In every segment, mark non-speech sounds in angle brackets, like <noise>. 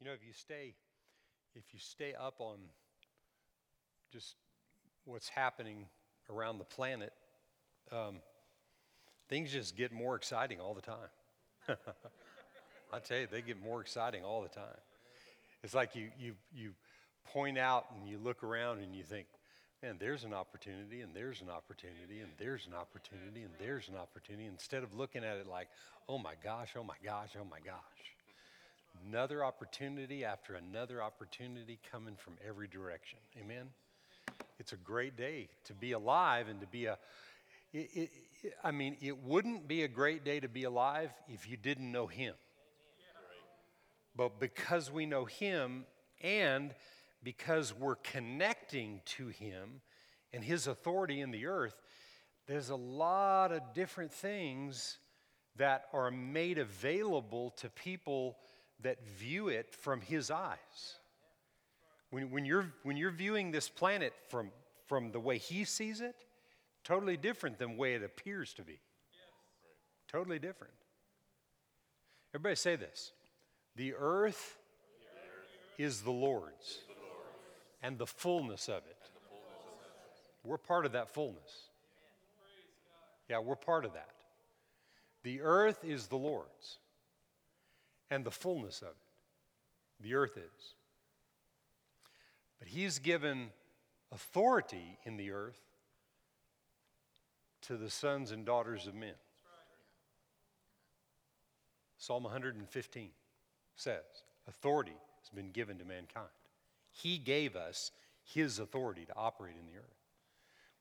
You know, if you stay, if you stay up on just what's happening around the planet, um, things just get more exciting all the time. <laughs> I tell you, they get more exciting all the time. It's like you, you, you point out and you look around and you think, man, there's an opportunity and there's an opportunity and there's an opportunity and there's an opportunity instead of looking at it like, oh my gosh, oh my gosh, oh my gosh. Another opportunity after another opportunity coming from every direction. Amen? It's a great day to be alive and to be a. It, it, I mean, it wouldn't be a great day to be alive if you didn't know Him. But because we know Him and because we're connecting to Him and His authority in the earth, there's a lot of different things that are made available to people that view it from His eyes. When, when, you're, when you're viewing this planet from, from the way He sees it, totally different than the way it appears to be. Totally different. Everybody say this The earth is the Lord's and the fullness of it. We're part of that fullness. Yeah, we're part of that. The earth is the Lord's and the fullness of it. The earth is. But He's given authority in the earth to the sons and daughters of men. Psalm 115 says, Authority has been given to mankind. He gave us His authority to operate in the earth.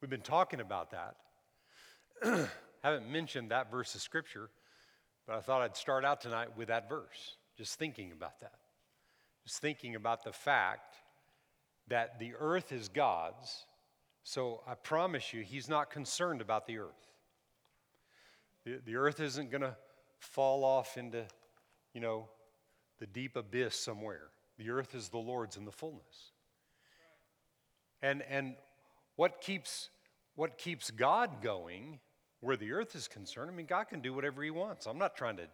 We've been talking about that. <clears throat> Haven't mentioned that verse of Scripture, but I thought I'd start out tonight with that verse, just thinking about that. Just thinking about the fact that the earth is God's, so I promise you, He's not concerned about the earth. The, the earth isn't going to fall off into, you know, the deep abyss somewhere. The earth is the Lord's in the fullness. And, and what, keeps, what keeps God going where the earth is concerned, I mean, God can do whatever He wants. I'm not trying to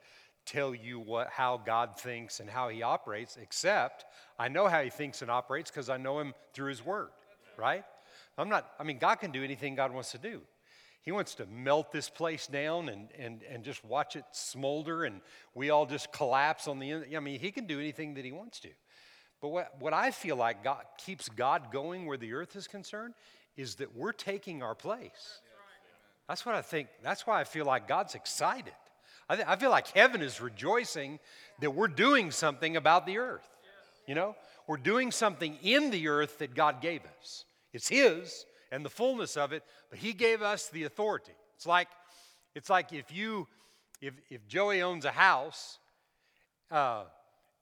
tell you what, how God thinks and how He operates, except I know how He thinks and operates because I know Him through His Word, right? I'm not, I mean, God can do anything God wants to do. He wants to melt this place down and, and, and just watch it smolder and we all just collapse on the end. I mean, He can do anything that He wants to. But what, what I feel like God, keeps God going where the earth is concerned is that we're taking our place. That's what I think. That's why I feel like God's excited. I, th- I feel like heaven is rejoicing that we're doing something about the earth. You know, we're doing something in the earth that God gave us. It's His and the fullness of it, but He gave us the authority. It's like, it's like if you, if, if Joey owns a house, uh,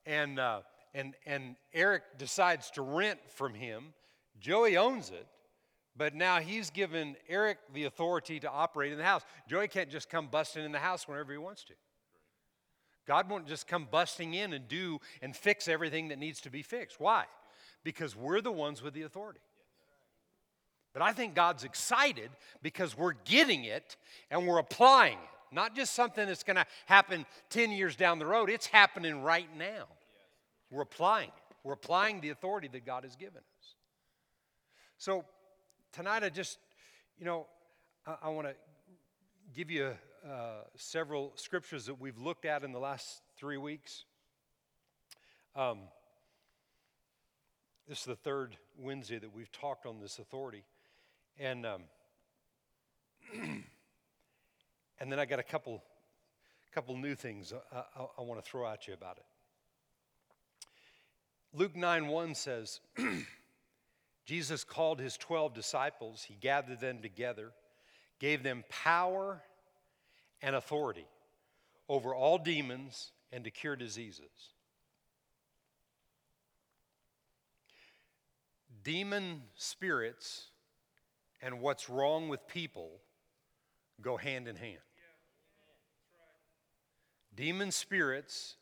and uh, and, and Eric decides to rent from him. Joey owns it, but now he's given Eric the authority to operate in the house. Joey can't just come busting in the house whenever he wants to. God won't just come busting in and do and fix everything that needs to be fixed. Why? Because we're the ones with the authority. But I think God's excited because we're getting it and we're applying it. Not just something that's going to happen 10 years down the road, it's happening right now. We're applying it. We're applying the authority that God has given us. So tonight, I just, you know, I, I want to give you uh, several scriptures that we've looked at in the last three weeks. Um, this is the third Wednesday that we've talked on this authority. And, um, <clears throat> and then I got a couple, couple new things I, I, I want to throw at you about it. Luke 9 1 says, <clears throat> Jesus called his 12 disciples, he gathered them together, gave them power and authority over all demons and to cure diseases. Demon spirits and what's wrong with people go hand in hand. Demon spirits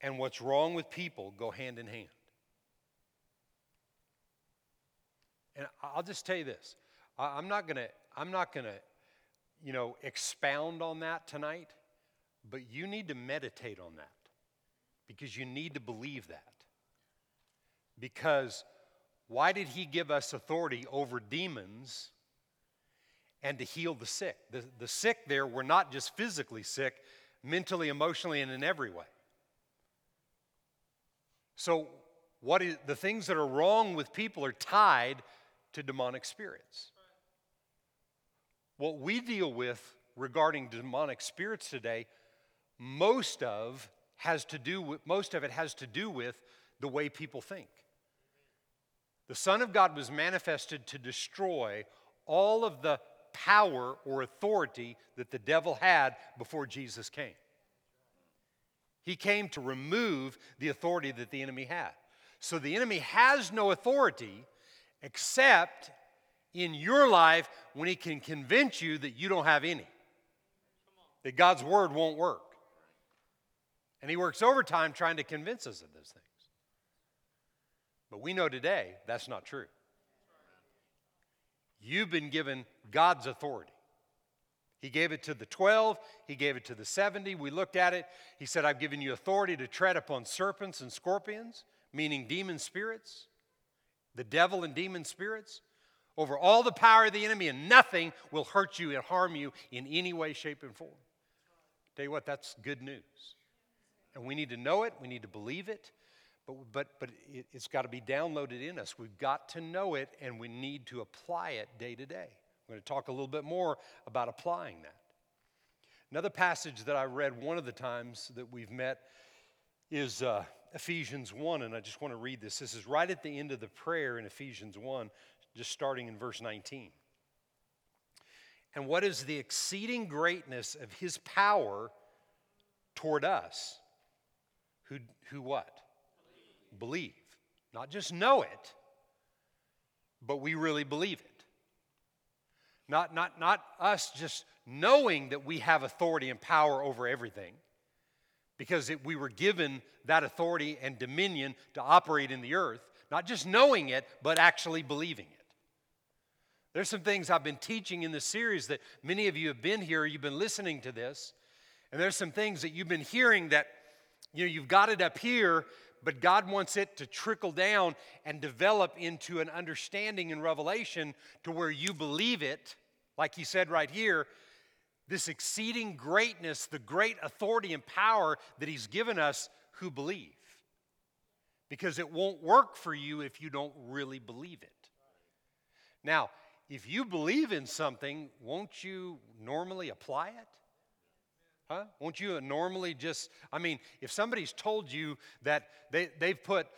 and what's wrong with people go hand in hand. And I'll just tell you this. I'm not gonna, I'm not gonna, you know, expound on that tonight, but you need to meditate on that. because you need to believe that. Because why did he give us authority over demons and to heal the sick? The, the sick there were not just physically sick, mentally, emotionally, and in every way. So, what is, the things that are wrong with people are tied to demonic spirits. What we deal with regarding demonic spirits today, most of has to do with most of it has to do with the way people think. The Son of God was manifested to destroy all of the power or authority that the devil had before Jesus came. He came to remove the authority that the enemy had. So the enemy has no authority except in your life when he can convince you that you don't have any, that God's word won't work. And he works overtime trying to convince us of those things. But we know today that's not true. You've been given God's authority. He gave it to the 12, he gave it to the 70. We looked at it. He said, I've given you authority to tread upon serpents and scorpions, meaning demon spirits, the devil and demon spirits, over all the power of the enemy, and nothing will hurt you and harm you in any way, shape, and form. Tell you what, that's good news. And we need to know it, we need to believe it, but, but, but it, it's got to be downloaded in us. We've got to know it, and we need to apply it day to day. I'm going to talk a little bit more about applying that. Another passage that I read one of the times that we've met is uh, Ephesians 1, and I just want to read this. This is right at the end of the prayer in Ephesians 1, just starting in verse 19. And what is the exceeding greatness of his power toward us who, who what? Believe. believe. Not just know it, but we really believe it. Not, not, not us just knowing that we have authority and power over everything, because it, we were given that authority and dominion to operate in the earth. Not just knowing it, but actually believing it. There's some things I've been teaching in this series that many of you have been here, you've been listening to this, and there's some things that you've been hearing that you know, you've got it up here, but God wants it to trickle down and develop into an understanding and revelation to where you believe it, like He said right here, this exceeding greatness, the great authority and power that He's given us who believe. Because it won't work for you if you don't really believe it. Now, if you believe in something, won't you normally apply it? Huh? Won't you normally just, I mean, if somebody's told you that they, they've put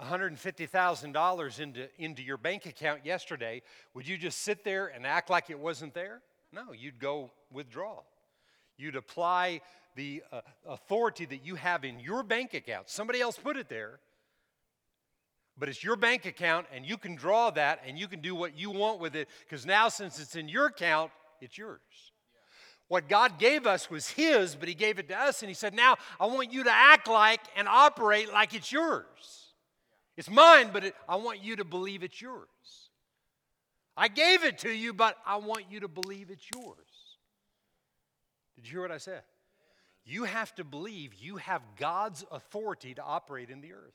$150,000 into, into your bank account yesterday, would you just sit there and act like it wasn't there? No, you'd go withdraw. You'd apply the uh, authority that you have in your bank account. Somebody else put it there, but it's your bank account, and you can draw that and you can do what you want with it because now, since it's in your account, it's yours. What God gave us was His, but He gave it to us, and He said, Now I want you to act like and operate like it's yours. It's mine, but it, I want you to believe it's yours. I gave it to you, but I want you to believe it's yours. Did you hear what I said? You have to believe you have God's authority to operate in the earth.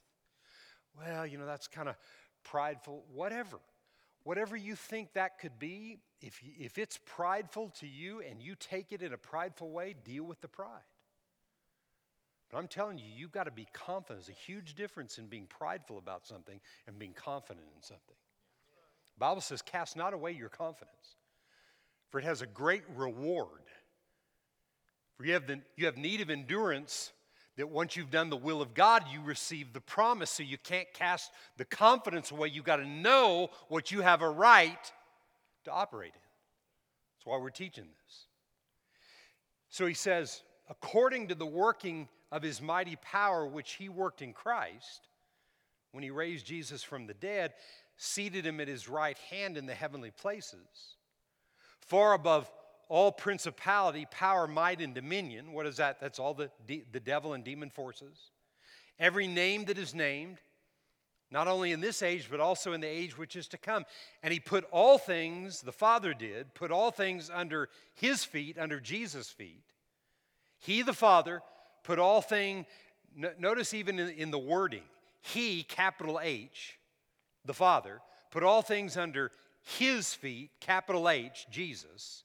Well, you know, that's kind of prideful, whatever. Whatever you think that could be, if, if it's prideful to you and you take it in a prideful way, deal with the pride. But I'm telling you, you've got to be confident. There's a huge difference in being prideful about something and being confident in something. Bible says, cast not away your confidence, for it has a great reward. For you have, the, you have need of endurance that once you've done the will of God, you receive the promise. So you can't cast the confidence away. You've got to know what you have a right to operate in. That's why we're teaching this. So he says, according to the working of his mighty power, which he worked in Christ, when he raised Jesus from the dead, seated him at his right hand in the heavenly places, far above all principality, power, might, and dominion. What is that? That's all the, de- the devil and demon forces. Every name that is named, not only in this age, but also in the age which is to come. And he put all things, the Father did, put all things under his feet, under Jesus' feet. He, the Father, put all things no- notice even in, in the wording, He, capital H, the Father, put all things under His feet, capital H, Jesus,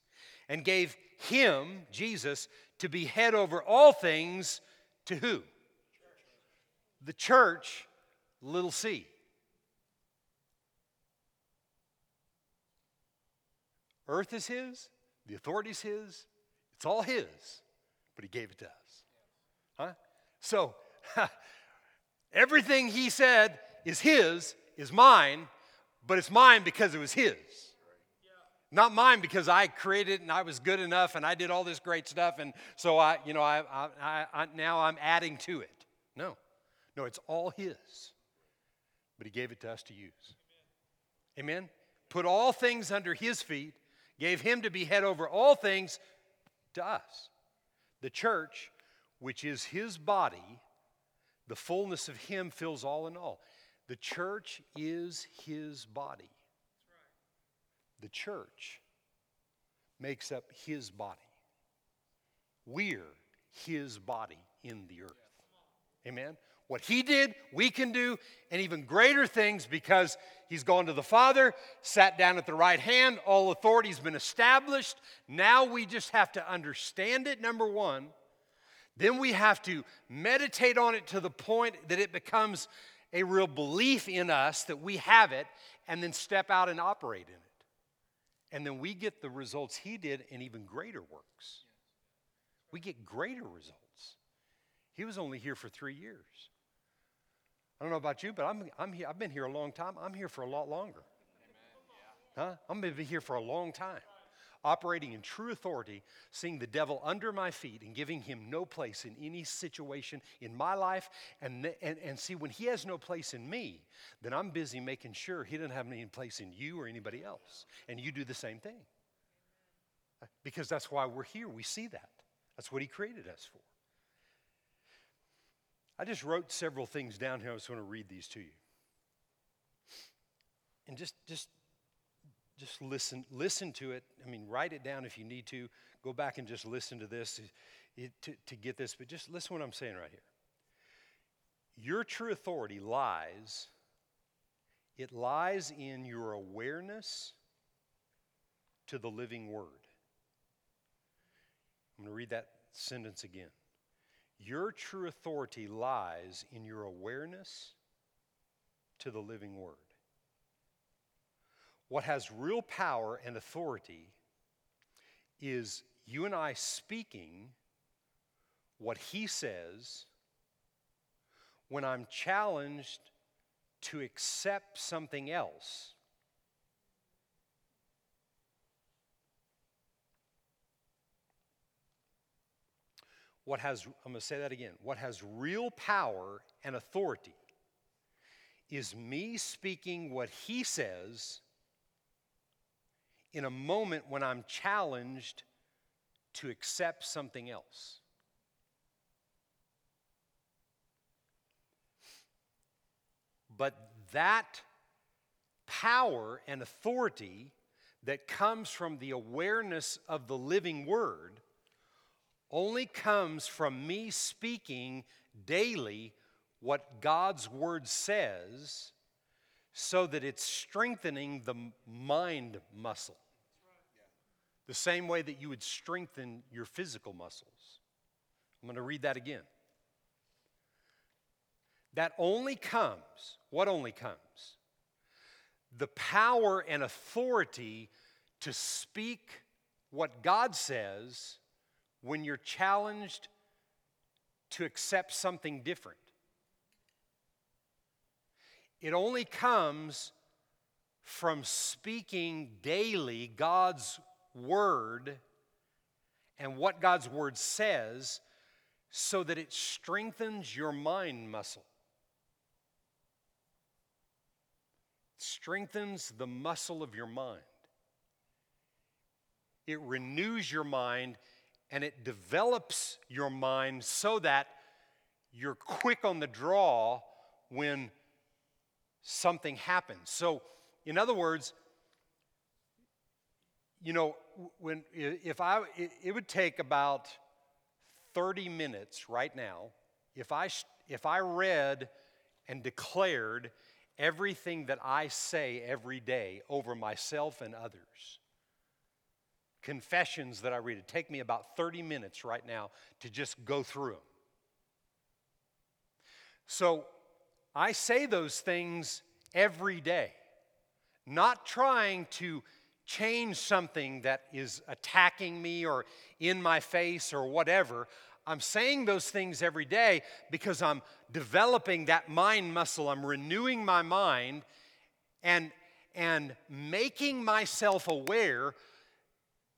and gave Him, Jesus, to be head over all things to who? The church, little c. Earth is His, the authority's His, it's all His, but He gave it to us. Huh? So, <laughs> everything He said is His, is mine, but it's mine because it was His. Not mine because I created it and I was good enough and I did all this great stuff and so I, you know, I, I, I, now I'm adding to it. No, no, it's all His, but He gave it to us to use. Amen? Put all things under His feet, gave Him to be head over all things to us. The church, which is His body, the fullness of Him fills all in all. The church is His body. The church makes up his body. We're his body in the earth. Amen. What he did, we can do, and even greater things because he's gone to the Father, sat down at the right hand, all authority's been established. Now we just have to understand it, number one. Then we have to meditate on it to the point that it becomes a real belief in us that we have it, and then step out and operate in it. And then we get the results he did and even greater works. We get greater results. He was only here for three years. I don't know about you, but I'm, I'm here, I've been here a long time. I'm here for a lot longer. Huh? I'm going to be here for a long time operating in true authority, seeing the devil under my feet and giving him no place in any situation in my life. And, and, and see, when he has no place in me, then I'm busy making sure he doesn't have any place in you or anybody else. And you do the same thing. Because that's why we're here. We see that. That's what he created us for. I just wrote several things down here. I just want to read these to you. And just, just just listen listen to it. I mean write it down if you need to. Go back and just listen to this to, to get this but just listen to what i'm saying right here. Your true authority lies it lies in your awareness to the living word. I'm going to read that sentence again. Your true authority lies in your awareness to the living word what has real power and authority is you and I speaking what he says when I'm challenged to accept something else. What has, I'm going to say that again, what has real power and authority is me speaking what he says in a moment when I'm challenged to accept something else. But that power and authority that comes from the awareness of the living word only comes from me speaking daily what God's word says so that it's strengthening the mind muscle. The same way that you would strengthen your physical muscles. I'm going to read that again. That only comes, what only comes? The power and authority to speak what God says when you're challenged to accept something different. It only comes from speaking daily God's word and what God's word says so that it strengthens your mind muscle. It strengthens the muscle of your mind. It renews your mind and it develops your mind so that you're quick on the draw when something happens. So, in other words, you know, when if I it would take about 30 minutes right now if I if I read and declared everything that I say every day over myself and others, confessions that I read, it take me about 30 minutes right now to just go through them. So I say those things every day, not trying to change something that is attacking me or in my face or whatever. I'm saying those things every day because I'm developing that mind muscle. I'm renewing my mind and, and making myself aware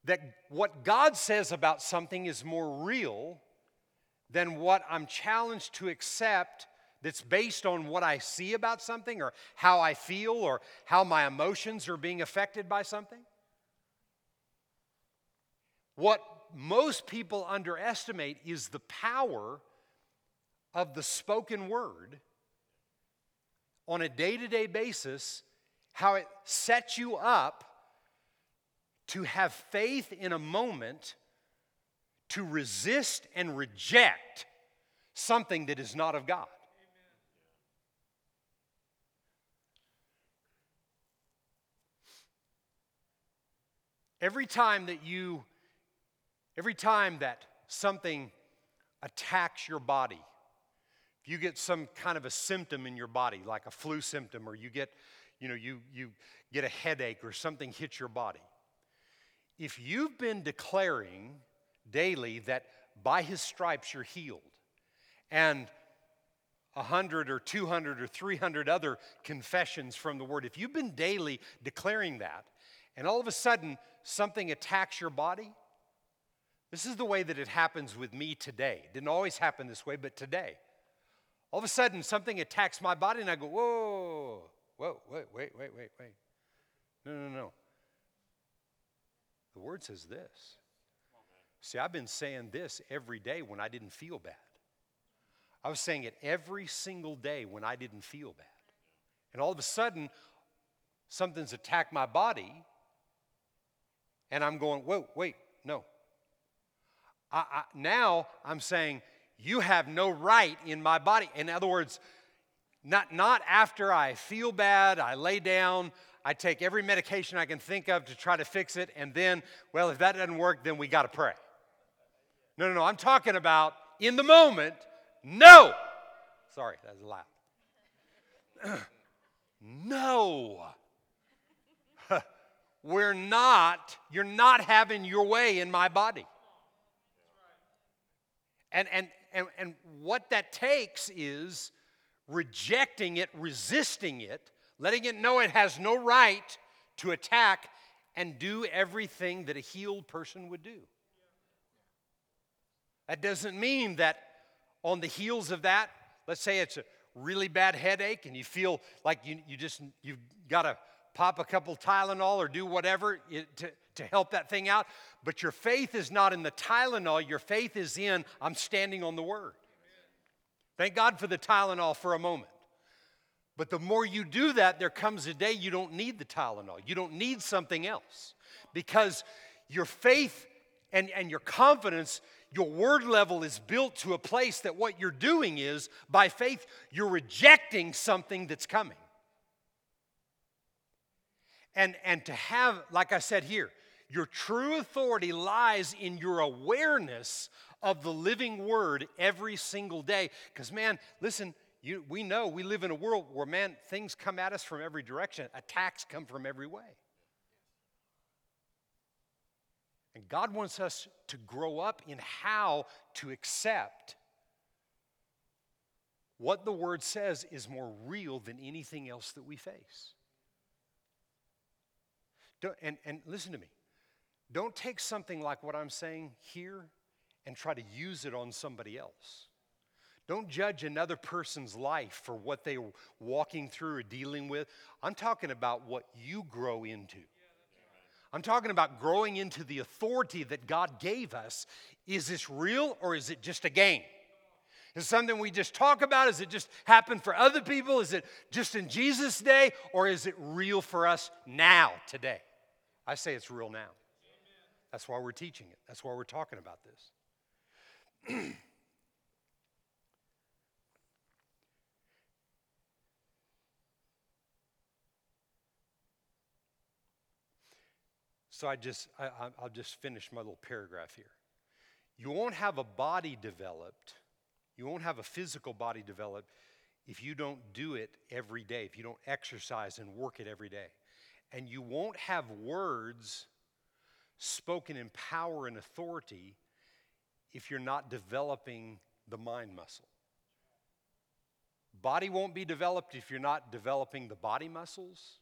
that what God says about something is more real than what I'm challenged to accept that's based on what I see about something or how I feel or how my emotions are being affected by something. What most people underestimate is the power of the spoken word on a day to day basis, how it sets you up to have faith in a moment to resist and reject something that is not of God. Every time that you, every time that something attacks your body, if you get some kind of a symptom in your body, like a flu symptom, or you get, you know, you, you get a headache or something hits your body, if you've been declaring daily that by his stripes you're healed, and a hundred or 200 or 300 other confessions from the word, if you've been daily declaring that, and all of a sudden something attacks your body, this is the way that it happens with me today. It didn't always happen this way, but today. All of a sudden, something attacks my body, and I go, whoa, whoa, wait, wait, wait, wait, wait. No, no, no. The word says this. See, I've been saying this every day when I didn't feel bad. I was saying it every single day when I didn't feel bad. And all of a sudden, something's attacked my body, and I'm going, whoa, wait, no. I, I, now I'm saying, you have no right in my body. In other words, not, not after I feel bad, I lay down, I take every medication I can think of to try to fix it, and then, well, if that doesn't work, then we got to pray. No, no, no. I'm talking about in the moment, no. Sorry, that was loud. <clears throat> no. We're not, you're not having your way in my body. And, and, and, and what that takes is rejecting it, resisting it, letting it know it has no right to attack and do everything that a healed person would do. That doesn't mean that on the heels of that, let's say it's a really bad headache and you feel like you, you just, you've got to pop a couple Tylenol or do whatever to, to help that thing out. But your faith is not in the Tylenol, your faith is in, I'm standing on the Word. Thank God for the Tylenol for a moment. But the more you do that, there comes a day you don't need the Tylenol. You don't need something else. Because your faith and, and your confidence, your word level is built to a place that what you're doing is, by faith, you're rejecting something that's coming. And, and to have, like I said here, your true authority lies in your awareness of the living word every single day. Because, man, listen, you, we know we live in a world where, man, things come at us from every direction, attacks come from every way. And God wants us to grow up in how to accept what the Word says is more real than anything else that we face. Don't, and, and listen to me. Don't take something like what I'm saying here and try to use it on somebody else. Don't judge another person's life for what they're walking through or dealing with. I'm talking about what you grow into. I'm talking about growing into the authority that God gave us. Is this real or is it just a game? Is something we just talk about? Is it just happen for other people? Is it just in Jesus' day? Or is it real for us now, today? I say it's real now. Amen. That's why we're teaching it, that's why we're talking about this. <clears throat> so I just, I, I'll just finish my little paragraph here. You won't have a body developed, you won't have a physical body developed if you don't do it every day, if you don't exercise and work it every day. And you won't have words spoken in power and authority if you're not developing the mind muscle. Body won't be developed if you're not developing the body muscles.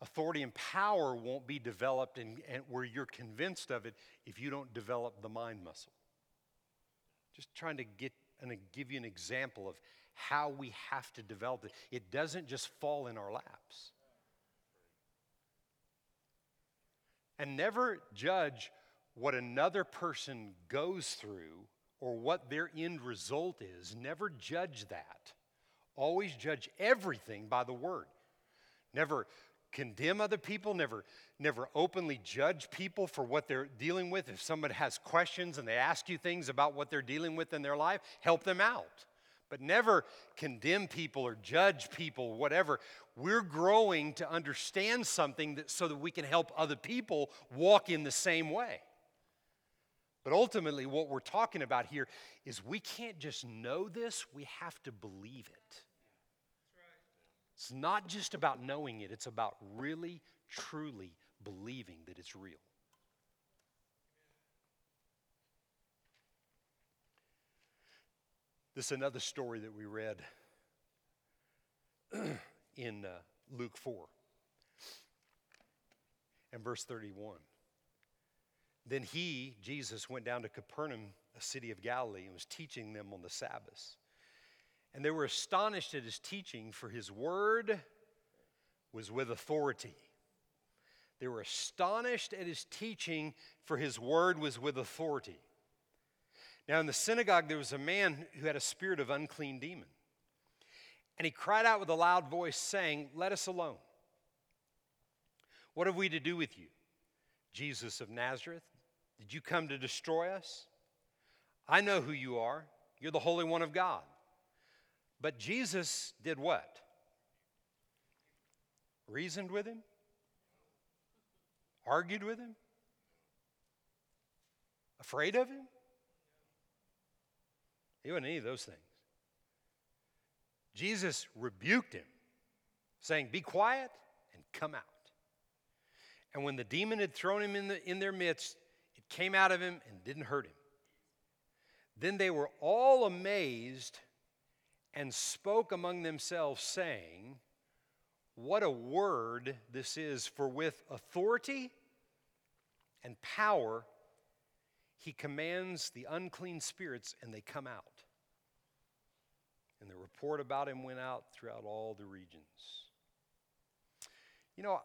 Authority and power won't be developed and, and where you're convinced of it if you don't develop the mind muscle. Just trying to get and give you an example of how we have to develop it. It doesn't just fall in our laps. And never judge what another person goes through or what their end result is. Never judge that. Always judge everything by the word. Never condemn other people, never, never openly judge people for what they're dealing with. If somebody has questions and they ask you things about what they're dealing with in their life, help them out. But never condemn people or judge people, whatever. We're growing to understand something that, so that we can help other people walk in the same way. But ultimately, what we're talking about here is we can't just know this, we have to believe it. It's not just about knowing it, it's about really, truly believing that it's real. This is another story that we read <clears throat> in uh, Luke 4 and verse 31. Then he, Jesus, went down to Capernaum, a city of Galilee, and was teaching them on the Sabbath. And they were astonished at his teaching, for his word was with authority. They were astonished at his teaching, for his word was with authority. Now, in the synagogue, there was a man who had a spirit of unclean demon. And he cried out with a loud voice, saying, Let us alone. What have we to do with you, Jesus of Nazareth? Did you come to destroy us? I know who you are. You're the Holy One of God. But Jesus did what? Reasoned with him? Argued with him? Afraid of him? He wasn't any of those things. Jesus rebuked him, saying, Be quiet and come out. And when the demon had thrown him in, the, in their midst, it came out of him and didn't hurt him. Then they were all amazed and spoke among themselves, saying, What a word this is, for with authority and power he commands the unclean spirits, and they come out. And the report about him went out throughout all the regions. You know,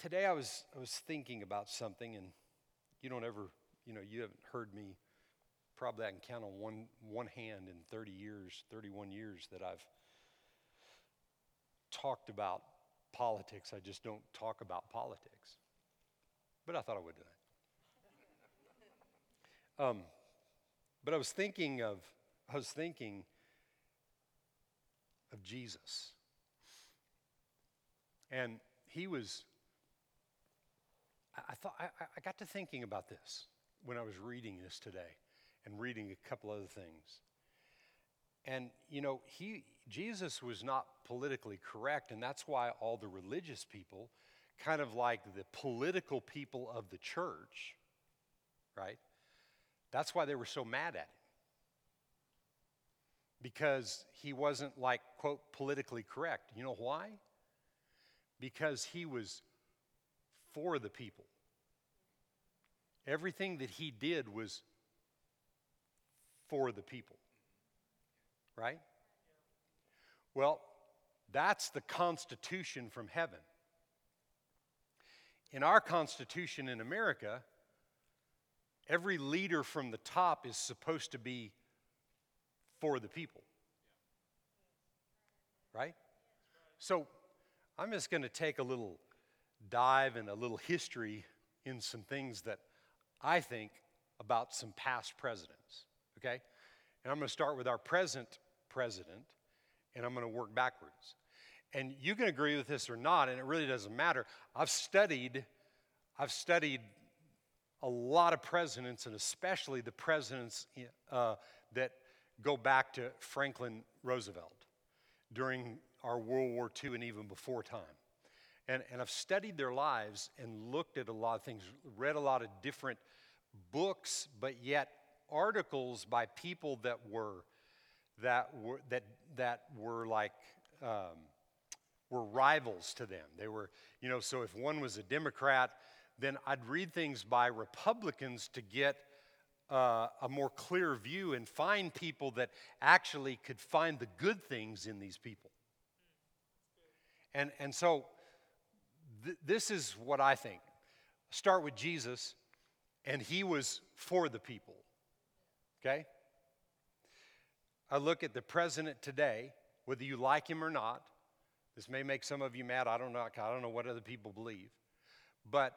today I was, I was thinking about something, and you don't ever, you know, you haven't heard me probably I can count on one, one hand in 30 years, 31 years that I've talked about politics. I just don't talk about politics. But I thought I would do that. Um, but I was thinking of, I was thinking of Jesus. And he was, I, I thought, I, I got to thinking about this when I was reading this today and reading a couple other things. And you know, he Jesus was not politically correct, and that's why all the religious people, kind of like the political people of the church, right? That's why they were so mad at him. Because he wasn't like, quote, politically correct. You know why? Because he was for the people. Everything that he did was for the people. Right? Well, that's the Constitution from heaven. In our Constitution in America, every leader from the top is supposed to be for the people. Right? So I'm just going to take a little dive and a little history in some things that I think about some past presidents okay? And I'm going to start with our present president, and I'm going to work backwards. and you can agree with this or not, and it really doesn't matter. I've studied, I've studied a lot of presidents, and especially the presidents uh, that go back to Franklin Roosevelt during our World War II and even before time. And, and I've studied their lives and looked at a lot of things, read a lot of different books, but yet articles by people that were that were that that were like um, were rivals to them. They were, you know, so if one was a Democrat, then I'd read things by Republicans to get uh, a more clear view and find people that actually could find the good things in these people. And, and so th- this is what I think. Start with Jesus, and he was for the people. Okay? I look at the president today, whether you like him or not. This may make some of you mad. I don't know. I don't know what other people believe. But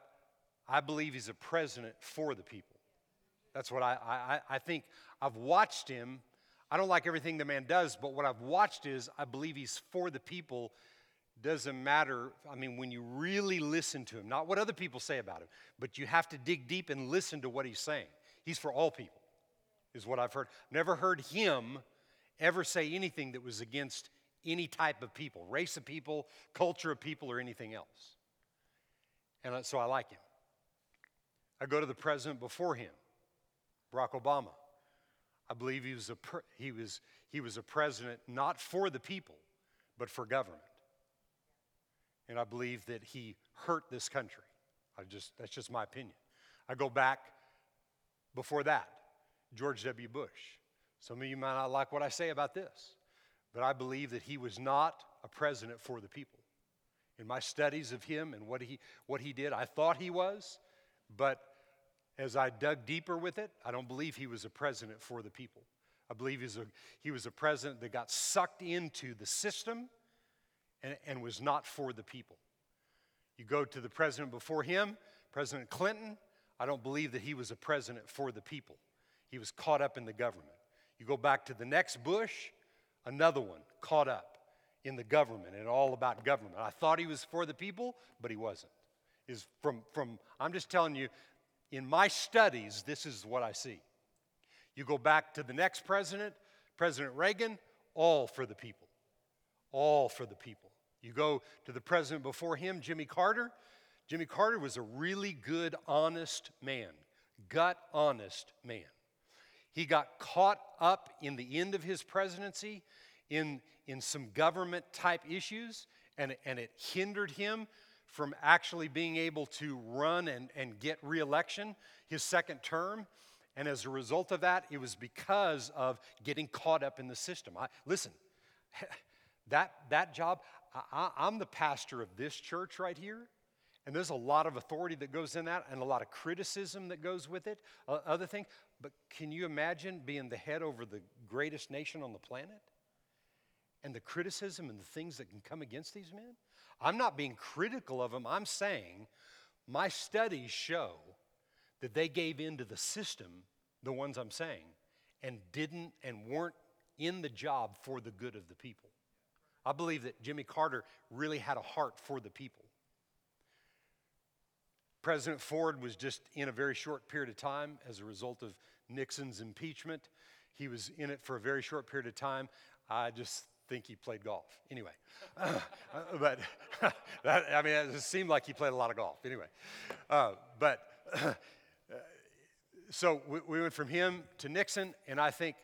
I believe he's a president for the people. That's what I, I, I think. I've watched him. I don't like everything the man does, but what I've watched is I believe he's for the people. Doesn't matter. I mean, when you really listen to him, not what other people say about him, but you have to dig deep and listen to what he's saying. He's for all people, is what I've heard. Never heard him ever say anything that was against any type of people, race of people, culture of people, or anything else. And so I like him. I go to the president before him, Barack Obama. I believe he was a, he was, he was a president not for the people, but for government. And I believe that he hurt this country. I just, that's just my opinion. I go back before that, George W. Bush. Some of you might not like what I say about this, but I believe that he was not a president for the people. In my studies of him and what he, what he did, I thought he was, but as I dug deeper with it, I don't believe he was a president for the people. I believe he was a, he was a president that got sucked into the system and, and was not for the people. You go to the president before him, President Clinton, I don't believe that he was a president for the people. He was caught up in the government. You go back to the next Bush, another one caught up in the government and all about government. I thought he was for the people, but he wasn't. Is from, from I'm just telling you, in my studies, this is what I see. You go back to the next president, President Reagan, all for the people. All for the people. You go to the president before him, Jimmy Carter. Jimmy Carter was a really good, honest man, gut honest man. He got caught up in the end of his presidency in, in some government type issues, and, and it hindered him from actually being able to run and, and get reelection his second term. And as a result of that, it was because of getting caught up in the system. I, listen, <laughs> that, that job, I, I'm the pastor of this church right here. And there's a lot of authority that goes in that and a lot of criticism that goes with it, uh, other things. But can you imagine being the head over the greatest nation on the planet? And the criticism and the things that can come against these men? I'm not being critical of them. I'm saying my studies show that they gave into the system, the ones I'm saying, and didn't and weren't in the job for the good of the people. I believe that Jimmy Carter really had a heart for the people. President Ford was just in a very short period of time as a result of Nixon's impeachment. He was in it for a very short period of time. I just think he played golf. Anyway, uh, <laughs> but <laughs> that, I mean, it seemed like he played a lot of golf. Anyway, uh, but so we, we, went from him to Nixon, and I think,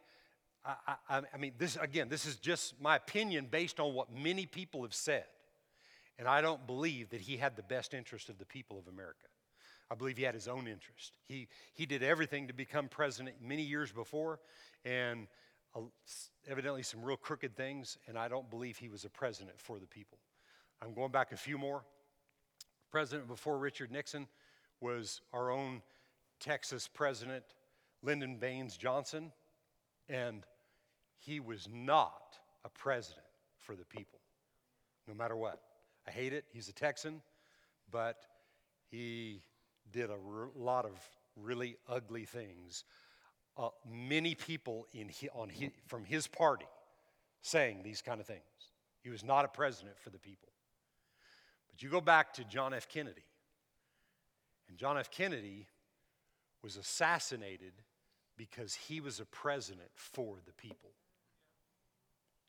I, I, I mean, this again, this is just my opinion based on what many people have said. And I don't believe that he had the best interest of the people of America. I believe he had his own interest. He, he did everything to become president many years before, and evidently some real crooked things, and I don't believe he was a president for the people. I'm going back a few more. President before Richard Nixon was our own Texas president, Lyndon Baines Johnson, and he was not a president for the people, no matter what. I hate it. He's a Texan, but he did a r- lot of really ugly things uh, many people in on from his party saying these kind of things. He was not a president for the people. But you go back to John F. Kennedy, and John F. Kennedy was assassinated because he was a president for the people.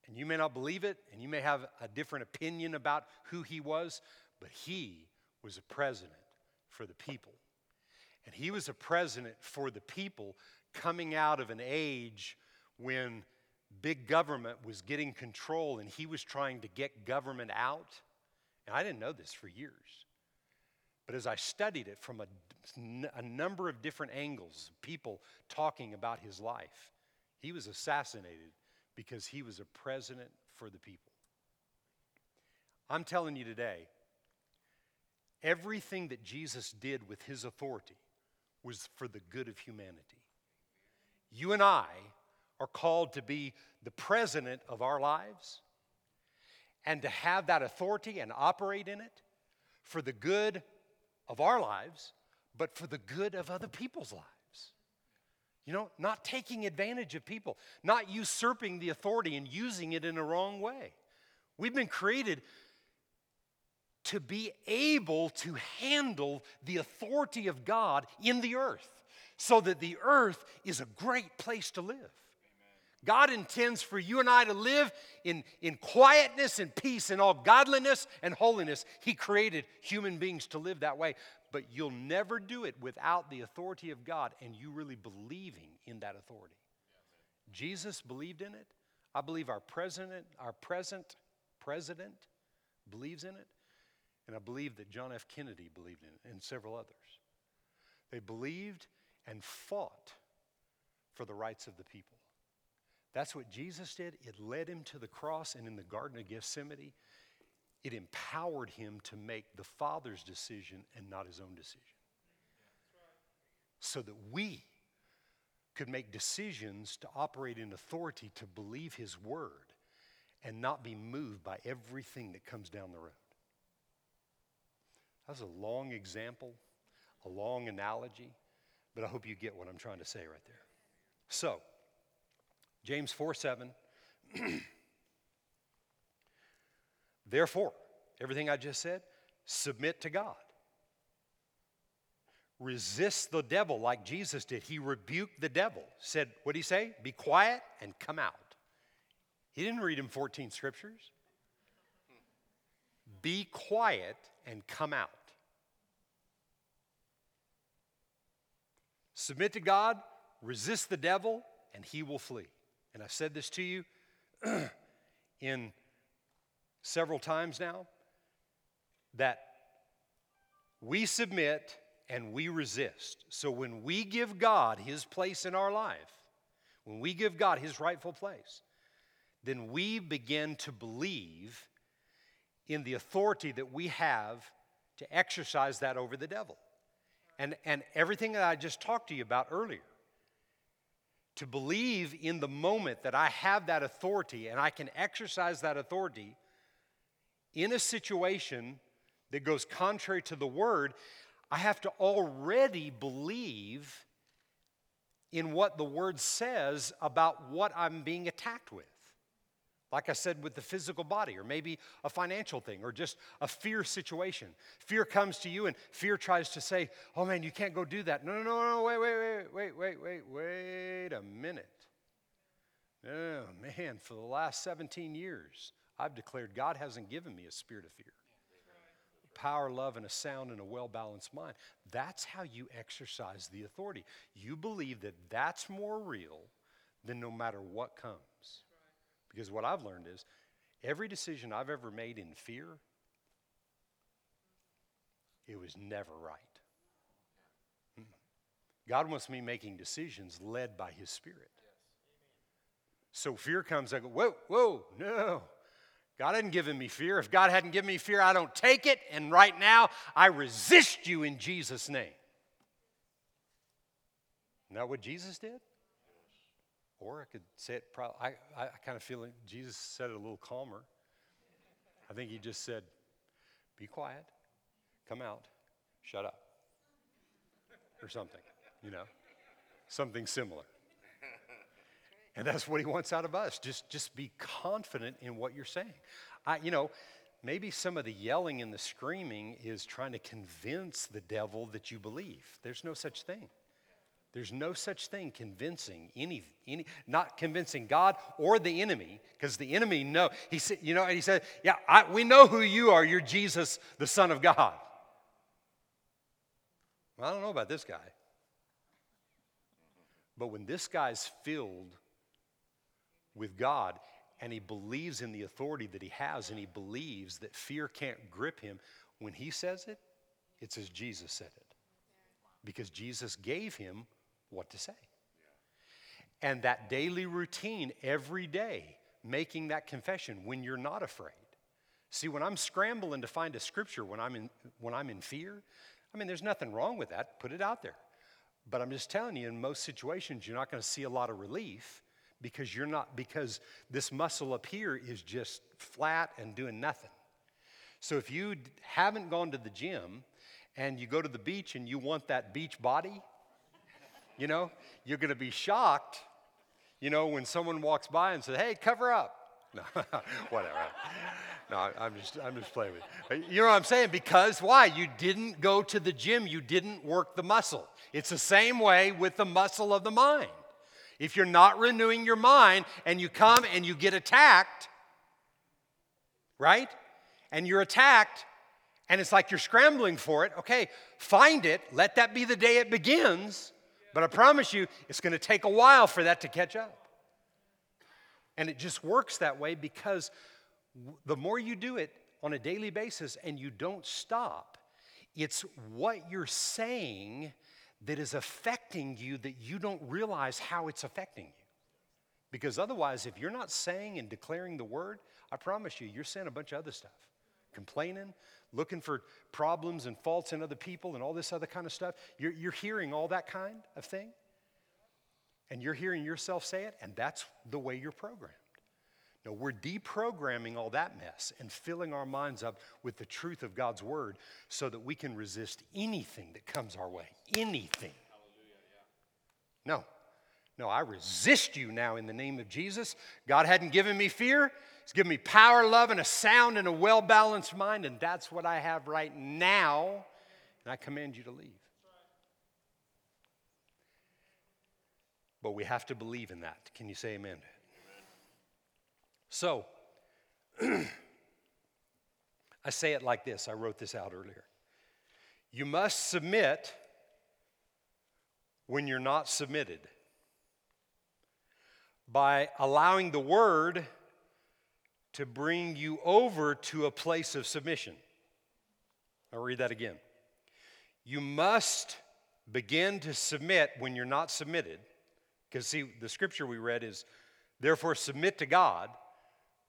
And you may not believe it, and you may have a different opinion about who he was, but he was a president for the people. And he was a president for the people coming out of an age when big government was getting control and he was trying to get government out. And I didn't know this for years. But as I studied it from a, a number of different angles, people talking about his life, he was assassinated because he was a president for the people. I'm telling you today, everything that Jesus did with his authority was for the good of humanity. You and I are called to be the president of our lives and to have that authority and operate in it for the good of our lives, but for the good of other people's lives. You know, not taking advantage of people, not usurping the authority and using it in a wrong way. We've been created to be able to handle the authority of God in the earth so that the earth is a great place to live. God intends for you and I to live in, in quietness and peace and all godliness and holiness. He created human beings to live that way. But you'll never do it without the authority of God and you really believing in that authority. Jesus believed in it. I believe our president, our present president believes in it. And I believe that John F. Kennedy believed in it and several others. They believed and fought for the rights of the people. That's what Jesus did. It led him to the cross, and in the Garden of Gethsemane, it empowered him to make the Father's decision and not his own decision. So that we could make decisions to operate in authority to believe his word and not be moved by everything that comes down the road. That's a long example, a long analogy, but I hope you get what I'm trying to say right there. So, James 4 7. <clears throat> Therefore, everything I just said, submit to God. Resist the devil like Jesus did. He rebuked the devil, said, What did he say? Be quiet and come out. He didn't read him 14 scriptures. Be quiet and come out. Submit to God, resist the devil, and he will flee. And I've said this to you <clears throat> in several times now that we submit and we resist. So when we give God his place in our life, when we give God his rightful place, then we begin to believe in the authority that we have to exercise that over the devil. And, and everything that I just talked to you about earlier to believe in the moment that I have that authority and I can exercise that authority in a situation that goes contrary to the word, I have to already believe in what the word says about what I'm being attacked with. Like I said, with the physical body, or maybe a financial thing, or just a fear situation. Fear comes to you, and fear tries to say, Oh man, you can't go do that. No, no, no, no, wait, wait, wait, wait, wait, wait, wait a minute. Oh man, for the last 17 years, I've declared God hasn't given me a spirit of fear. Power, love, and a sound and a well balanced mind. That's how you exercise the authority. You believe that that's more real than no matter what comes. Because what I've learned is every decision I've ever made in fear, it was never right. Hmm. God wants me making decisions led by His Spirit. So fear comes, I go, whoa, whoa, no. God hadn't given me fear. If God hadn't given me fear, I don't take it. And right now, I resist you in Jesus' name. Isn't that what Jesus did? Or I could say it, probably, I, I kind of feel like Jesus said it a little calmer. I think he just said, be quiet, come out, shut up, or something, you know, something similar. And that's what he wants out of us. Just, just be confident in what you're saying. I, you know, maybe some of the yelling and the screaming is trying to convince the devil that you believe. There's no such thing. There's no such thing convincing any, any not convincing God or the enemy, because the enemy know. He said, you know, and he said, Yeah, I, we know who you are. You're Jesus, the Son of God. Well, I don't know about this guy. But when this guy's filled with God and he believes in the authority that he has and he believes that fear can't grip him, when he says it, it's as Jesus said it. Because Jesus gave him what to say. And that daily routine every day, making that confession when you're not afraid. See, when I'm scrambling to find a scripture when I'm in, when I'm in fear, I mean, there's nothing wrong with that. Put it out there. But I'm just telling you, in most situations, you're not going to see a lot of relief because you're not, because this muscle up here is just flat and doing nothing. So if you haven't gone to the gym and you go to the beach and you want that beach body, you know, you're going to be shocked, you know, when someone walks by and says, hey, cover up. <laughs> No, whatever. No, I'm just, I'm just playing with you. You know what I'm saying? Because why? You didn't go to the gym, you didn't work the muscle. It's the same way with the muscle of the mind. If you're not renewing your mind and you come and you get attacked, right? And you're attacked, and it's like you're scrambling for it, okay, find it, let that be the day it begins, but I promise you, it's going to take a while for that to catch up. And it just works that way because the more you do it on a daily basis and you don't stop, it's what you're saying that is affecting you that you don't realize how it's affecting you. Because otherwise, if you're not saying and declaring the word, I promise you, you're saying a bunch of other stuff. Complaining, looking for problems and faults in other people and all this other kind of stuff. You're, you're hearing all that kind of thing. And you're hearing yourself say it, and that's the way you're programmed. No, we're deprogramming all that mess and filling our minds up with the truth of God's word so that we can resist anything that comes our way. Anything. No, no, I resist you now in the name of Jesus. God hadn't given me fear, He's given me power, love, and a sound and a well balanced mind, and that's what I have right now. And I command you to leave. But we have to believe in that. Can you say amen? So, <clears throat> I say it like this. I wrote this out earlier. You must submit when you're not submitted by allowing the word to bring you over to a place of submission. I'll read that again. You must begin to submit when you're not submitted. Because, see, the scripture we read is, therefore, submit to God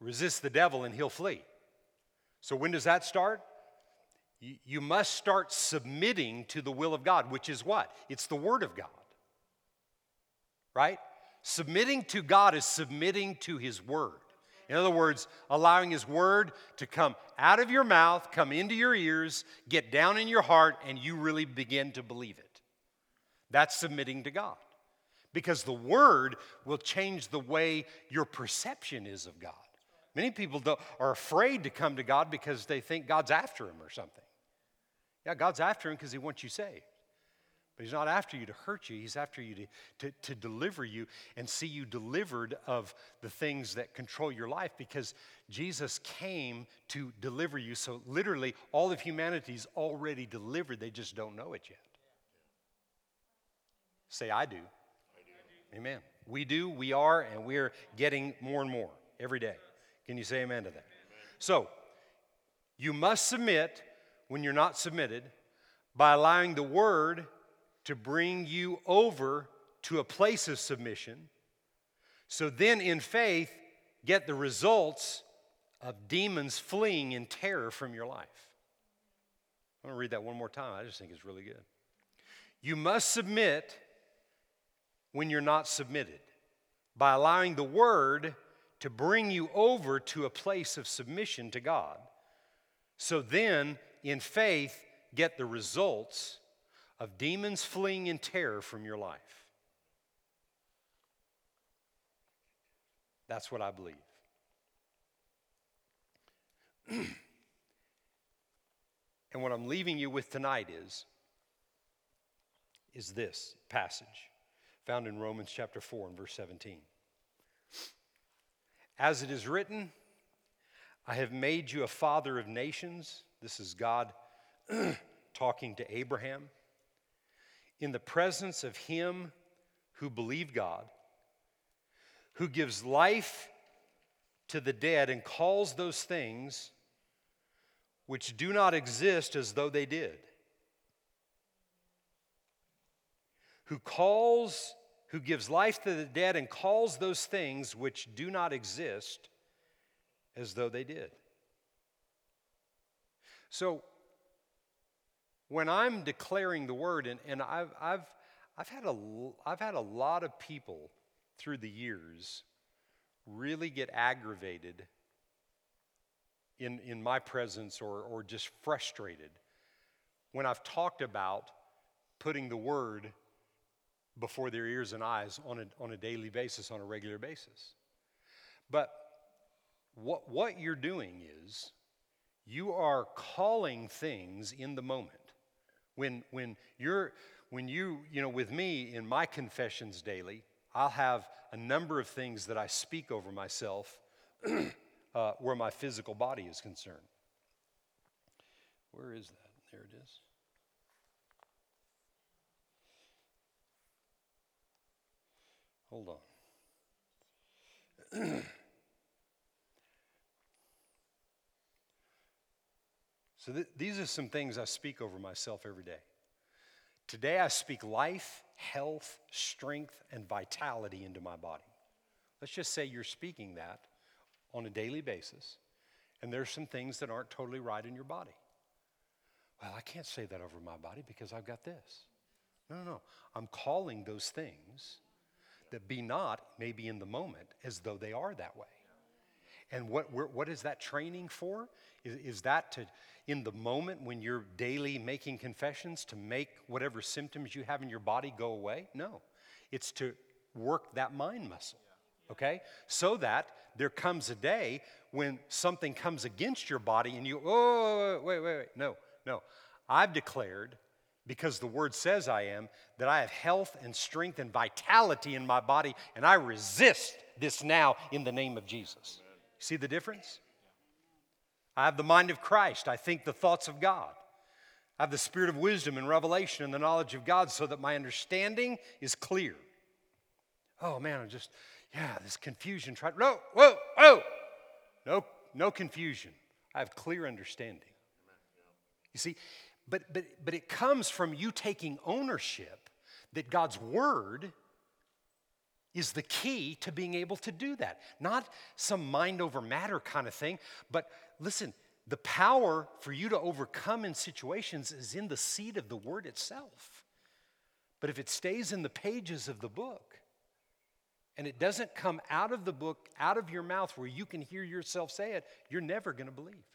Resist the devil and he'll flee. So, when does that start? You must start submitting to the will of God, which is what? It's the Word of God. Right? Submitting to God is submitting to His Word. In other words, allowing His Word to come out of your mouth, come into your ears, get down in your heart, and you really begin to believe it. That's submitting to God. Because the Word will change the way your perception is of God. Many people are afraid to come to God because they think God's after them or something. Yeah, God's after him because he wants you saved. But he's not after you to hurt you, he's after you to, to, to, deliver you and see you delivered of the things that control your life because Jesus came to deliver you. So, literally, all of humanity's already delivered, they just don't know it yet. Say, I do. I do. Amen. We do, we are, and we're getting more and more every day. Can you say amen to that? Amen. So, you must submit when you're not submitted by allowing the word to bring you over to a place of submission. So then, in faith, get the results of demons fleeing in terror from your life. I'm going to read that one more time. I just think it's really good. You must submit when you're not submitted by allowing the word to bring you over to a place of submission to God. So then, in faith, get the results of demons fleeing in terror from your life. That's what I believe. <clears throat> and what I'm leaving you with tonight is is this passage found in Romans chapter 4 and verse 17. As it is written, I have made you a father of nations. This is God <clears throat> talking to Abraham. In the presence of him who believed God, who gives life to the dead and calls those things which do not exist as though they did. Who calls, who gives life to the dead and calls those things which do not exist as though they did. So, when I'm declaring the word, and, and I've, I've, I've, had a, I've had a lot of people through the years really get aggravated in, in my presence or, or just frustrated when I've talked about putting the word before their ears and eyes on a, on a daily basis, on a regular basis. But what, what you're doing is you are calling things in the moment. When, when you're, when you, you know, with me in my confessions daily, I'll have a number of things that I speak over myself <clears throat> uh, where my physical body is concerned. Where is that? There it is. Hold on. <clears throat> so, th- these are some things I speak over myself every day. Today, I speak life, health, strength, and vitality into my body. Let's just say you're speaking that on a daily basis, and there's some things that aren't totally right in your body. Well, I can't say that over my body because I've got this. No, no, no. I'm calling those things that be not maybe in the moment as though they are that way. And what, what is that training for? Is, is that to, in the moment when you're daily making confessions, to make whatever symptoms you have in your body go away? No. It's to work that mind muscle, okay? So that there comes a day when something comes against your body and you, oh, wait, wait, wait. No, no. I've declared, because the word says I am, that I have health and strength and vitality in my body, and I resist this now in the name of Jesus. See the difference? I have the mind of Christ. I think the thoughts of God. I have the spirit of wisdom and revelation and the knowledge of God so that my understanding is clear. Oh man, I'm just, yeah, this confusion. Try, no, whoa, whoa. No, no confusion. I have clear understanding. You see, but, but, but it comes from you taking ownership that God's word is the key to being able to do that. Not some mind over matter kind of thing, but listen, the power for you to overcome in situations is in the seed of the word itself. But if it stays in the pages of the book and it doesn't come out of the book, out of your mouth where you can hear yourself say it, you're never going to believe.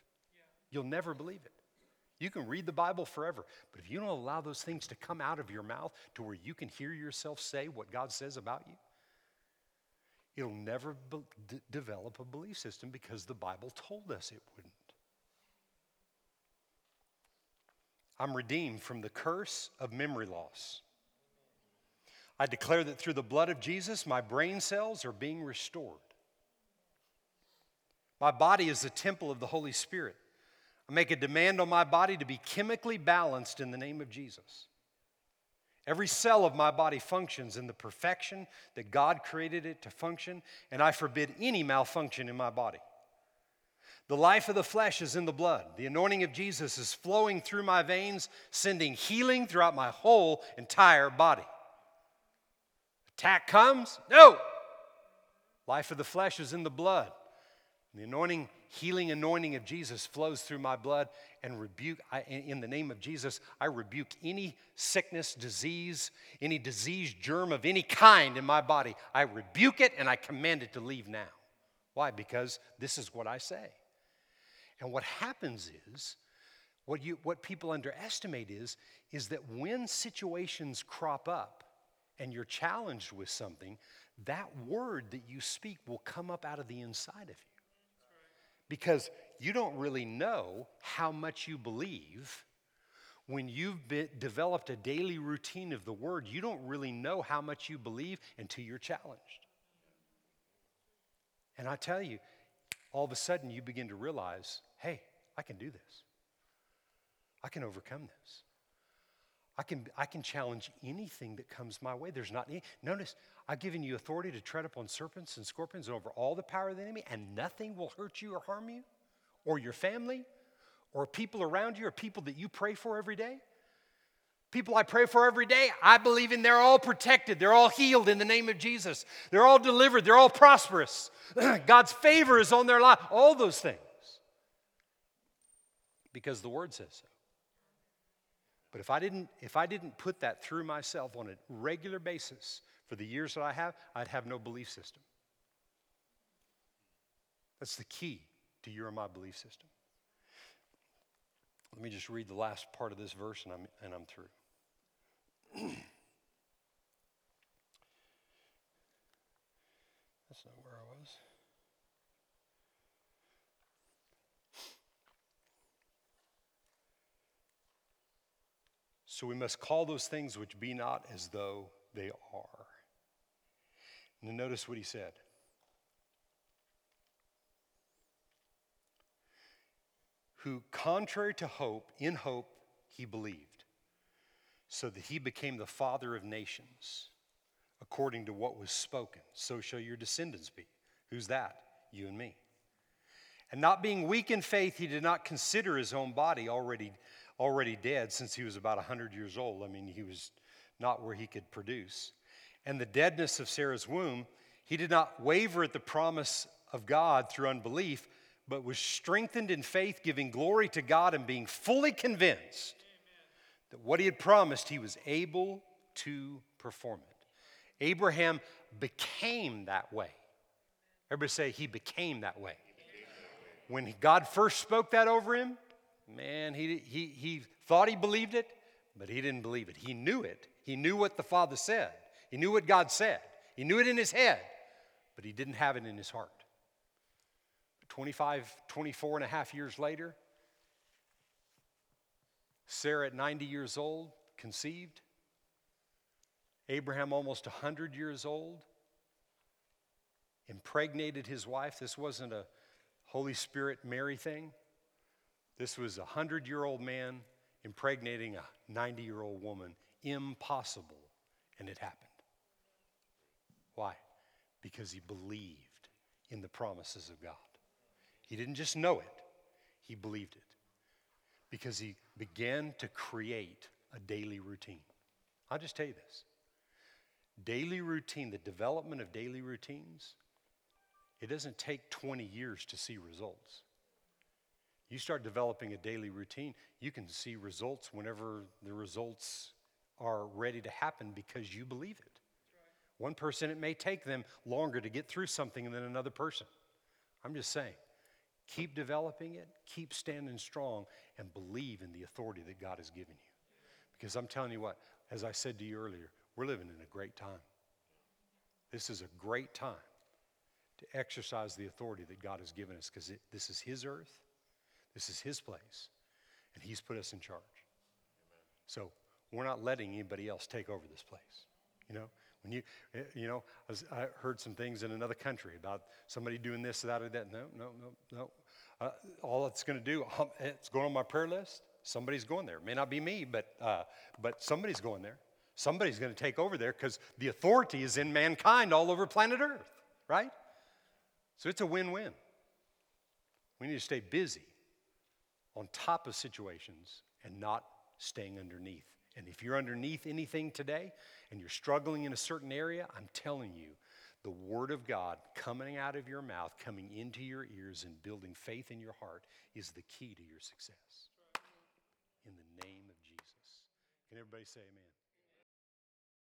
You'll never believe it. You can read the Bible forever, but if you don't allow those things to come out of your mouth to where you can hear yourself say what God says about you, it'll never be- d- develop a belief system because the Bible told us it wouldn't. I'm redeemed from the curse of memory loss. I declare that through the blood of Jesus, my brain cells are being restored. My body is the temple of the Holy Spirit. I make a demand on my body to be chemically balanced in the name of Jesus. Every cell of my body functions in the perfection that God created it to function, and I forbid any malfunction in my body. The life of the flesh is in the blood. The anointing of Jesus is flowing through my veins, sending healing throughout my whole entire body. Attack comes? No. Life of the flesh is in the blood. The anointing, healing anointing of Jesus flows through my blood and rebuke, I, in the name of Jesus, I rebuke any sickness, disease, any disease, germ of any kind in my body. I rebuke it and I command it to leave now. Why? Because this is what I say. And what happens is, what, you, what people underestimate is, is that when situations crop up and you're challenged with something, that word that you speak will come up out of the inside of you. Because you don't really know how much you believe. When you've been, developed a daily routine of the word, you don't really know how much you believe until you're challenged. And I tell you, all of a sudden you begin to realize hey, I can do this. I can overcome this. I can, I can challenge anything that comes my way. There's not any. Notice, I've given you authority to tread upon serpents and scorpions and over all the power of the enemy, and nothing will hurt you or harm you, or your family, or people around you, or people that you pray for every day. People I pray for every day, I believe in they're all protected. They're all healed in the name of Jesus. They're all delivered. They're all prosperous. <clears throat> God's favor is on their life. All those things. Because the word says so. But if I didn't if I didn't put that through myself on a regular basis for the years that I have, I'd have no belief system. That's the key to your and my belief system. Let me just read the last part of this verse and I'm, and I'm through. <clears throat> That's not where I was. So we must call those things which be not as though they are. And notice what he said. Who, contrary to hope, in hope, he believed, so that he became the father of nations, according to what was spoken. So shall your descendants be. Who's that? You and me. And not being weak in faith, he did not consider his own body already, already dead since he was about 100 years old. I mean, he was not where he could produce. And the deadness of Sarah's womb, he did not waver at the promise of God through unbelief, but was strengthened in faith, giving glory to God and being fully convinced that what he had promised, he was able to perform it. Abraham became that way. Everybody say, he became that way. When God first spoke that over him, man, he, he, he thought he believed it, but he didn't believe it. He knew it. He knew what the Father said, he knew what God said, he knew it in his head, but he didn't have it in his heart. 25, 24 and a half years later, Sarah at 90 years old conceived. Abraham, almost 100 years old, impregnated his wife. This wasn't a Holy Spirit Mary thing. This was a 100 year old man impregnating a 90 year old woman. Impossible. And it happened. Why? Because he believed in the promises of God. He didn't just know it, he believed it. Because he began to create a daily routine. I'll just tell you this daily routine, the development of daily routines, it doesn't take 20 years to see results. You start developing a daily routine, you can see results whenever the results are ready to happen because you believe it. One person, it may take them longer to get through something than another person. I'm just saying. Keep developing it, keep standing strong, and believe in the authority that God has given you. Because I'm telling you what, as I said to you earlier, we're living in a great time. This is a great time to exercise the authority that God has given us because this is His earth, this is His place, and He's put us in charge. So we're not letting anybody else take over this place. You know, when you, eh, you know, I heard some things in another country about somebody doing this, that, or that. No, no, no, no. Uh, all it's going to do, <laughs> um, it's going on my prayer list. Somebody's going there. It may not be me, but, uh, but somebody's going there. Somebody's going to take over there because the authority is in mankind all over planet Earth, right? So it's a win win. We need to stay busy on top of situations and not staying underneath. And if you're underneath anything today and you're struggling in a certain area, I'm telling you, the Word of God coming out of your mouth, coming into your ears, and building faith in your heart is the key to your success. In the name of Jesus. Can everybody say amen?